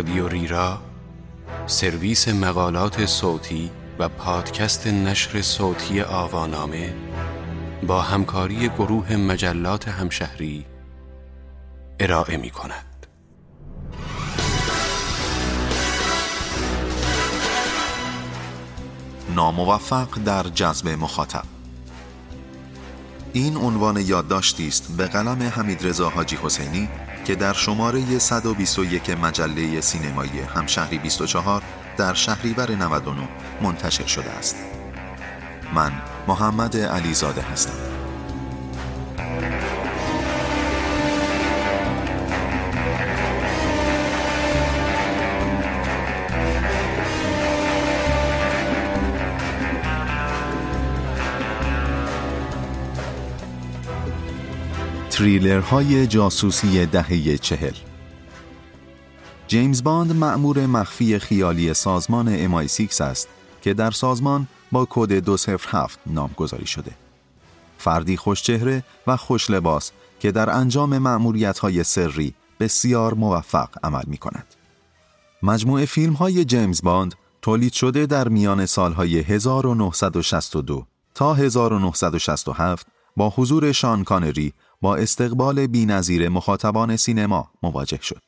رادیو ریرا سرویس مقالات صوتی و پادکست نشر صوتی آوانامه با همکاری گروه مجلات همشهری ارائه می کند. ناموفق در جذب مخاطب این عنوان یادداشتی است به قلم حمید رضا حاجی حسینی که در شماره 121 مجله سینمایی همشهری 24 در شهریور 99 منتشر شده است. من محمد علیزاده هستم. تریلرهای جاسوسی دهه چهل جیمز باند مأمور مخفی خیالی سازمان MI6 است که در سازمان با کد 207 نامگذاری شده. فردی خوشچهره و خوش لباس که در انجام مأموریت های سری بسیار موفق عمل می کند. مجموعه فیلم های جیمز باند تولید شده در میان سالهای 1962 تا 1967 با حضور شان کانری با استقبال بینظیر مخاطبان سینما مواجه شد.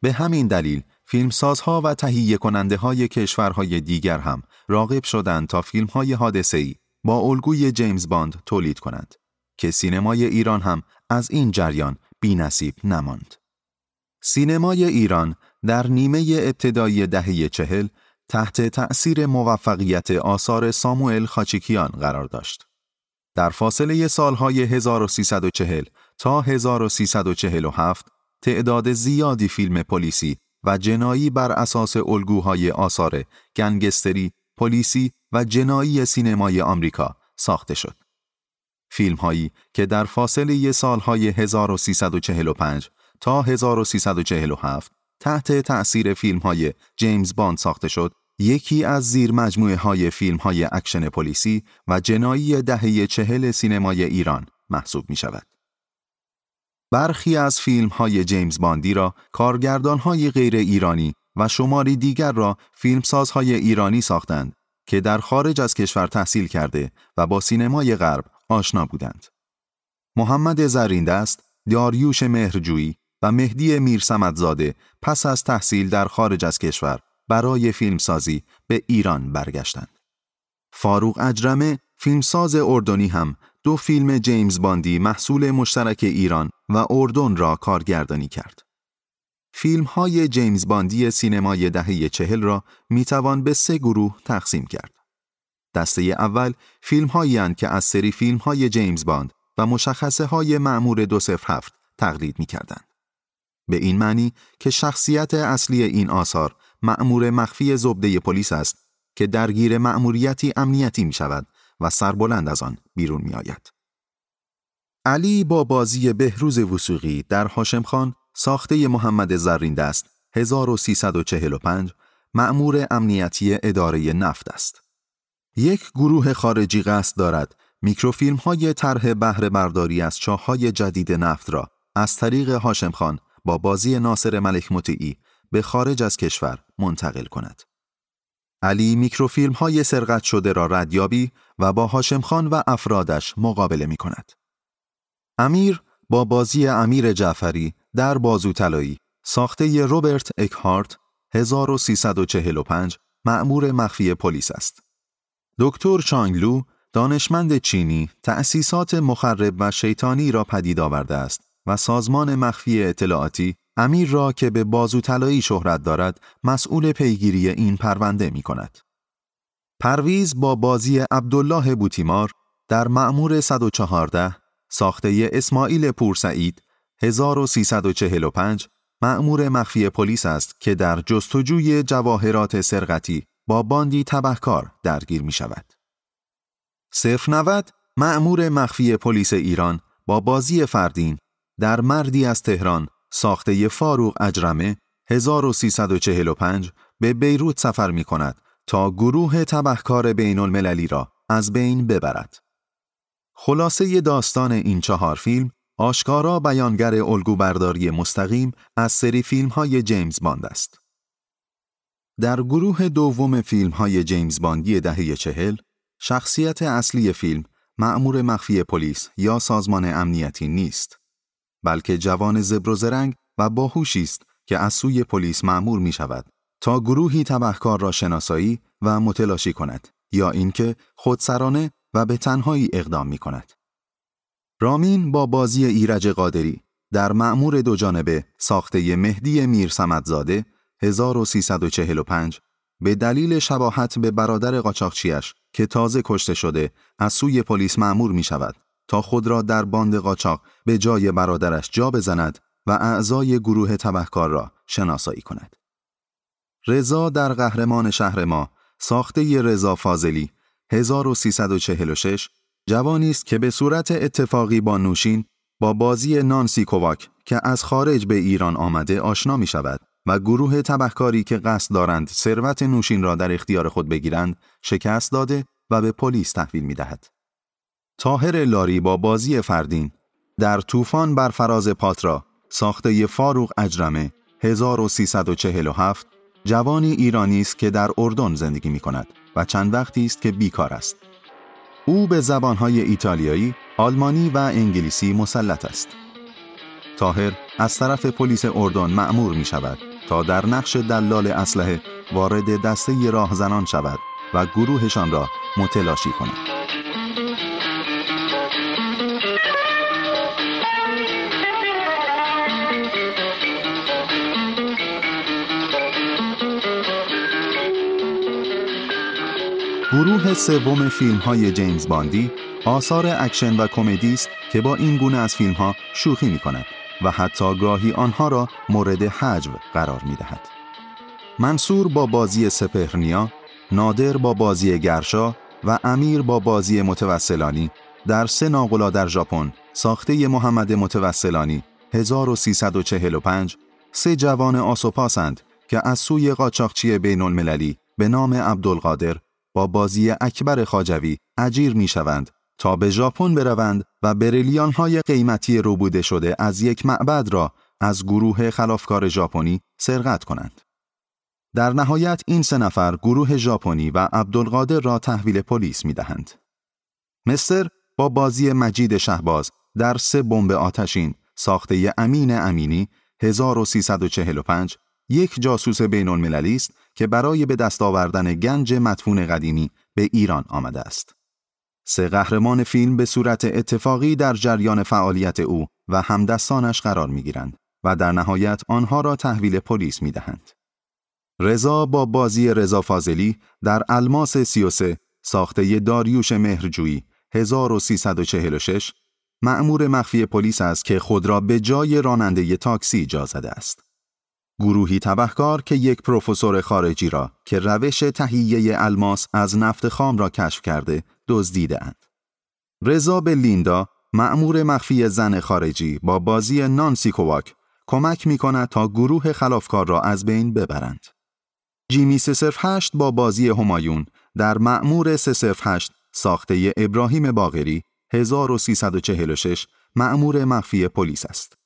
به همین دلیل فیلمسازها و تهیه کننده های کشورهای دیگر هم راغب شدند تا فیلم های حادثه با الگوی جیمز باند تولید کنند که سینمای ایران هم از این جریان بینصیب نماند. سینمای ایران در نیمه ابتدایی دهه چهل تحت تأثیر موفقیت آثار ساموئل خاچیکیان قرار داشت. در فاصله سالهای 1340 تا 1347 تعداد زیادی فیلم پلیسی و جنایی بر اساس الگوهای آثار گنگستری، پلیسی و جنایی سینمای آمریکا ساخته شد. فیلم هایی که در فاصله سالهای 1345 تا 1347 تحت تأثیر فیلم های جیمز باند ساخته شد یکی از زیر مجموعه های فیلم های اکشن پلیسی و جنایی دهه چهل سینمای ایران محسوب می شود. برخی از فیلم های جیمز باندی را کارگردان های غیر ایرانی و شماری دیگر را فیلمسازهای ایرانی ساختند که در خارج از کشور تحصیل کرده و با سینمای غرب آشنا بودند. محمد زریندست، داریوش مهرجویی و مهدی میرسمدزاده پس از تحصیل در خارج از کشور برای فیلمسازی به ایران برگشتند. فاروق اجرمه فیلمساز اردنی هم دو فیلم جیمز باندی محصول مشترک ایران و اردن را کارگردانی کرد. فیلم های جیمز باندی سینمای دهه چهل را می‌توان به سه گروه تقسیم کرد. دسته اول فیلم هایی که از سری فیلم های جیمز باند و مشخصه های معمور 207 تقلید می کردن. به این معنی که شخصیت اصلی این آثار معمور مخفی زبده پلیس است که درگیر مأموریتی امنیتی می شود و سربلند از آن بیرون می آید. علی با بازی بهروز وسوقی در هاشم خان ساخته محمد زرین دست 1345 معمور امنیتی اداره نفت است. یک گروه خارجی قصد دارد میکروفیلم های طرح بهره برداری از چاهای جدید نفت را از طریق هاشم خان با بازی ناصر ملک مطیعی به خارج از کشور منتقل کند. علی میکروفیلم های سرقت شده را ردیابی و با هاشم خان و افرادش مقابله می کند. امیر با بازی امیر جعفری در بازو طلایی ساخته روبرت اکهارت 1345 معمور مخفی پلیس است. دکتر چانگلو دانشمند چینی تأسیسات مخرب و شیطانی را پدید آورده است و سازمان مخفی اطلاعاتی امیر را که به بازو طلایی شهرت دارد مسئول پیگیری این پرونده می کند. پرویز با بازی عبدالله بوتیمار در معمور 114 ساخته اسماعیل پورسعید 1345 معمور مخفی پلیس است که در جستجوی جواهرات سرقتی با باندی تبهکار درگیر می شود. صرف نود معمور مخفی پلیس ایران با بازی فردین در مردی از تهران ساخته فاروق اجرمه 1345 به بیروت سفر می کند تا گروه تبهکار بین المللی را از بین ببرد. خلاصه داستان این چهار فیلم آشکارا بیانگر الگوبرداری مستقیم از سری فیلم های جیمز باند است. در گروه دوم فیلم های جیمز باندی دهه چهل، شخصیت اصلی فیلم معمور مخفی پلیس یا سازمان امنیتی نیست، بلکه جوان زبر و زرنگ و باهوشی است که از سوی پلیس معمور می شود تا گروهی تبهکار را شناسایی و متلاشی کند یا اینکه خودسرانه و به تنهایی اقدام می کند. رامین با بازی ایرج قادری در معمور دو جانبه ساخته مهدی میر سمدزاده 1345 به دلیل شباهت به برادر قاچاقچیش که تازه کشته شده از سوی پلیس معمور می شود تا خود را در باند قاچاق به جای برادرش جا بزند و اعضای گروه تبهکار را شناسایی کند. رضا در قهرمان شهر ما ساخته رضا فاضلی 1346 جوانی است که به صورت اتفاقی با نوشین با بازی نانسی کوواک که از خارج به ایران آمده آشنا می شود و گروه تبهکاری که قصد دارند ثروت نوشین را در اختیار خود بگیرند شکست داده و به پلیس تحویل می دهد. تاهر لاری با بازی فردین در طوفان بر فراز پاترا ساخته فاروق اجرمه 1347 جوانی ایرانی است که در اردن زندگی می کند و چند وقتی است که بیکار است. او به زبانهای ایتالیایی، آلمانی و انگلیسی مسلط است. تاهر از طرف پلیس اردن معمور می شود تا در نقش دلال اسلحه وارد دسته راهزنان شود و گروهشان را متلاشی کند. گروه سوم فیلم های جیمز باندی آثار اکشن و کمدی است که با این گونه از فیلم ها شوخی می کند و حتی گاهی آنها را مورد هجو قرار می دهد. منصور با بازی سپهرنیا، نادر با بازی گرشا و امیر با بازی متوسلانی در سه ناقلا در ژاپن ساخته محمد متوسلانی 1345 سه جوان آس و پاسند که از سوی قاچاقچی بین المللی به نام عبدالقادر با بازی اکبر خاجوی اجیر می شوند تا به ژاپن بروند و بریلیان های قیمتی روبوده شده از یک معبد را از گروه خلافکار ژاپنی سرقت کنند. در نهایت این سه نفر گروه ژاپنی و عبدالقادر را تحویل پلیس می دهند. مستر با بازی مجید شهباز در سه بمب آتشین ساخته امین امینی 1345 یک جاسوس بین المللی است که برای به دست آوردن گنج مدفون قدیمی به ایران آمده است. سه قهرمان فیلم به صورت اتفاقی در جریان فعالیت او و همدستانش قرار می گیرند و در نهایت آنها را تحویل پلیس می دهند. رضا با بازی رضا فاضلی در الماس 33 ساخته داریوش مهرجویی 1346 مأمور مخفی پلیس است که خود را به جای راننده تاکسی جا زده است. گروهی تبهکار که یک پروفسور خارجی را که روش تهیه الماس از نفت خام را کشف کرده دزدیدهاند. رضا به لیندا معمور مخفی زن خارجی با بازی نانسی کوواک کمک می کند تا گروه خلافکار را از بین ببرند. جیمی هشت با بازی همایون در معمور هشت ساخته ابراهیم باغری 1346 مأمور مخفی پلیس است.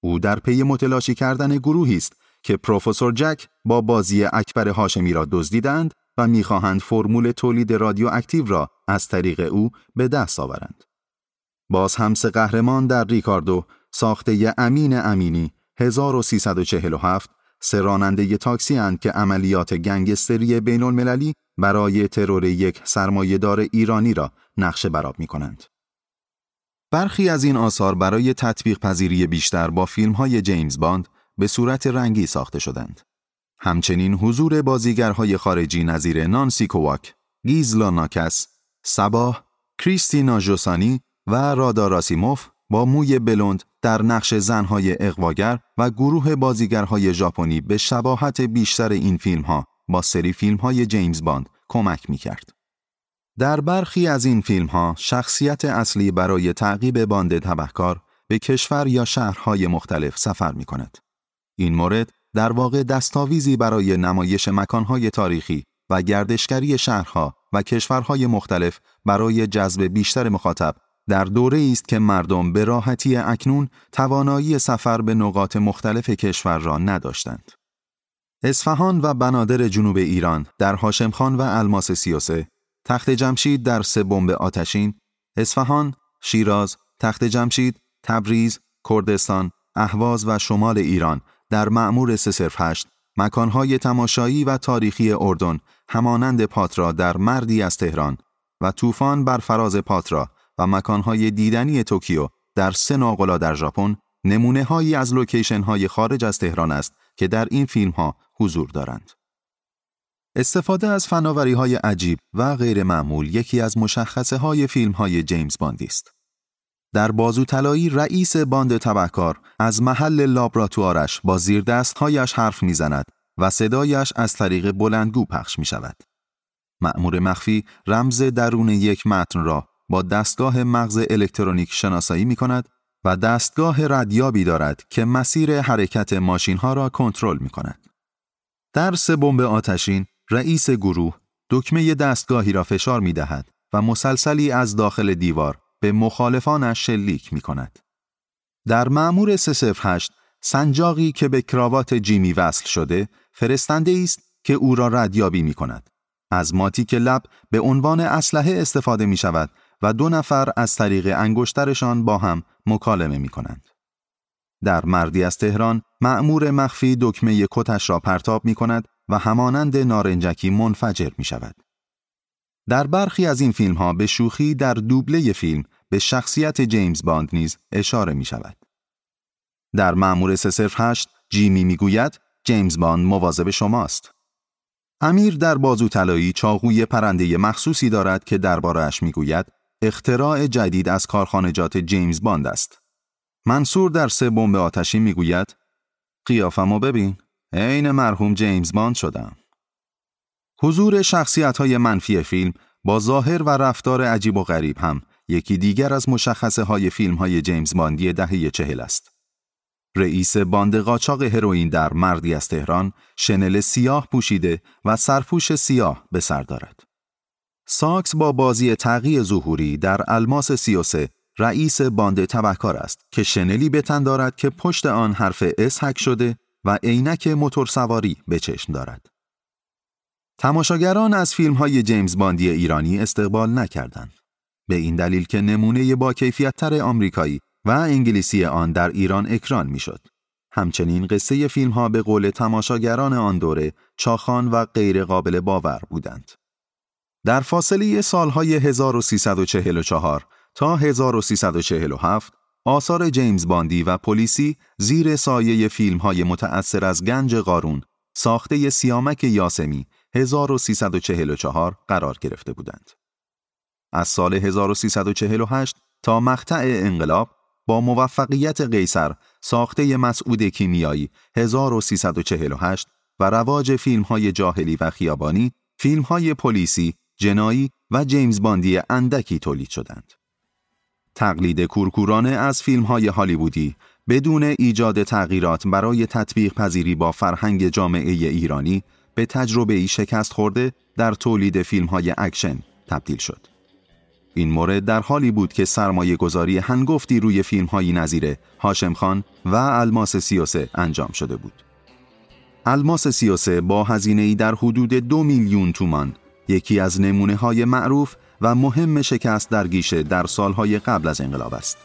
او در پی متلاشی کردن گروهی است که پروفسور جک با بازی اکبر هاشمی را دزدیدند و می‌خواهند فرمول تولید رادیواکتیو را از طریق او به دست آورند. باز هم سه قهرمان در ریکاردو ساخته امین امینی 1347 سه راننده تاکسی اند که عملیات گنگستری بین المللی برای ترور یک سرمایهدار ایرانی را نقش بر آب می کنند. برخی از این آثار برای تطبیق پذیری بیشتر با فیلم های جیمز باند به صورت رنگی ساخته شدند. همچنین حضور بازیگرهای خارجی نظیر نانسی کوواک، گیزلا ناکس، سباه، کریستینا جوسانی و رادا راسیموف با موی بلند در نقش زنهای اغواگر و گروه بازیگرهای ژاپنی به شباهت بیشتر این فیلم ها با سری فیلم های جیمز باند کمک می کرد. در برخی از این فیلم ها شخصیت اصلی برای تعقیب باند تبهکار به کشور یا شهرهای مختلف سفر می کند. این مورد در واقع دستاویزی برای نمایش مکانهای تاریخی و گردشگری شهرها و کشورهای مختلف برای جذب بیشتر مخاطب در دوره است که مردم به راحتی اکنون توانایی سفر به نقاط مختلف کشور را نداشتند. اصفهان و بنادر جنوب ایران در هاشمخان و الماس 33 تخت جمشید در سه بمب آتشین، اصفهان، شیراز، تخت جمشید، تبریز، کردستان، اهواز و شمال ایران در معمور 308 مکانهای تماشایی و تاریخی اردن همانند پاترا در مردی از تهران و طوفان بر فراز پاترا و مکانهای دیدنی توکیو در سه ناقلا در ژاپن نمونه هایی از لوکیشن های خارج از تهران است که در این فیلم ها حضور دارند. استفاده از فناوری های عجیب و غیر معمول یکی از مشخصه های فیلم های جیمز باندی است. در بازو طلایی رئیس باند تبهکار از محل لابراتوارش با هایش حرف می‌زند و صدایش از طریق بلندگو پخش می شود. مأمور مخفی رمز درون یک متن را با دستگاه مغز الکترونیک شناسایی می کند و دستگاه ردیابی دارد که مسیر حرکت ماشین ها را کنترل می کند. در سه بمب آتشین رئیس گروه دکمه دستگاهی را فشار می دهد و مسلسلی از داخل دیوار به مخالفانش شلیک می کند. در معمور 308 سنجاقی که به کراوات جیمی وصل شده فرستنده است که او را ردیابی می کند. از ماتیک لب به عنوان اسلحه استفاده می شود و دو نفر از طریق انگشترشان با هم مکالمه می کنند. در مردی از تهران معمور مخفی دکمه کتش را پرتاب می کند و همانند نارنجکی منفجر می شود. در برخی از این فیلم ها به شوخی در دوبله فیلم به شخصیت جیمز باند نیز اشاره می شود. در معمور 308 جیمی می گوید جیمز باند مواظب شماست. امیر در بازو طلایی چاقوی پرنده مخصوصی دارد که دربارهش می‌گوید اختراع جدید از کارخانجات جیمز باند است. منصور در سه بمب آتشی می‌گوید قیافمو ببین عین مرحوم جیمز باند شدم. حضور شخصیت های منفی فیلم با ظاهر و رفتار عجیب و غریب هم یکی دیگر از مشخصه های فیلم های جیمز باندی دهه چهل است. رئیس باند قاچاق هروئین در مردی از تهران شنل سیاه پوشیده و سرپوش سیاه به سر دارد. ساکس با بازی تقی ظهوری در الماس 33 رئیس باند تبهکار است که شنلی به تن دارد که پشت آن حرف S حک شده و عینک موتور سواری به چشم دارد. تماشاگران از فیلم های جیمز باندی ایرانی استقبال نکردند. به این دلیل که نمونه با کیفیت تر آمریکایی و انگلیسی آن در ایران اکران می‌شد. همچنین قصه فیلم ها به قول تماشاگران آن دوره چاخان و غیر قابل باور بودند. در فاصله سالهای 1344 تا 1347 آثار جیمز باندی و پلیسی زیر سایه فیلم های متأثر از گنج قارون ساخته سیامک یاسمی 1344 قرار گرفته بودند. از سال 1348 تا مقطع انقلاب با موفقیت قیصر ساخته مسعود کیمیایی 1348 و رواج فیلم های جاهلی و خیابانی، فیلم های پلیسی، جنایی و جیمز باندی اندکی تولید شدند. تقلید کورکورانه از فیلم های هالیوودی بدون ایجاد تغییرات برای تطبیق پذیری با فرهنگ جامعه ایرانی به تجربه ای شکست خورده در تولید فیلم های اکشن تبدیل شد. این مورد در حالی بود که سرمایه گذاری هنگفتی روی فیلم هایی نظیر هاشم خان و الماس سی و سه انجام شده بود. الماس سیاسه با هزینه ای در حدود دو میلیون تومان یکی از نمونه های معروف و مهم شکست در گیشه در سالهای قبل از انقلاب است.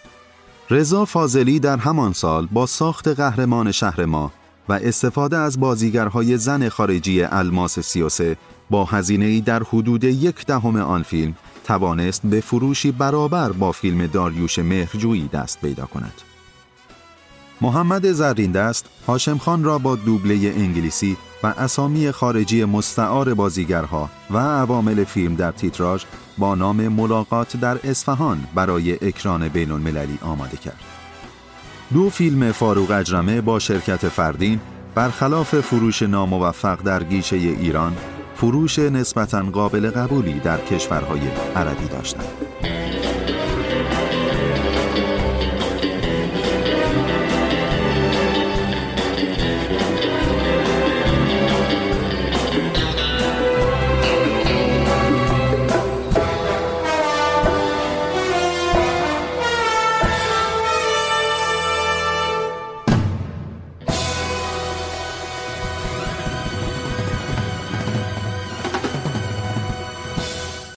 رضا فاضلی در همان سال با ساخت قهرمان شهر ما و استفاده از بازیگرهای زن خارجی الماس سیاسه با هزینه در حدود یک دهم آن فیلم توانست به فروشی برابر با فیلم داریوش مهرجویی دست پیدا کند. محمد زرین دست هاشم خان را با دوبله انگلیسی و اسامی خارجی مستعار بازیگرها و عوامل فیلم در تیتراژ با نام ملاقات در اصفهان برای اکران بین المللی آماده کرد. دو فیلم فاروق اجرمه با شرکت فردین برخلاف فروش ناموفق در گیشه ایران فروش نسبتا قابل قبولی در کشورهای عربی داشتند.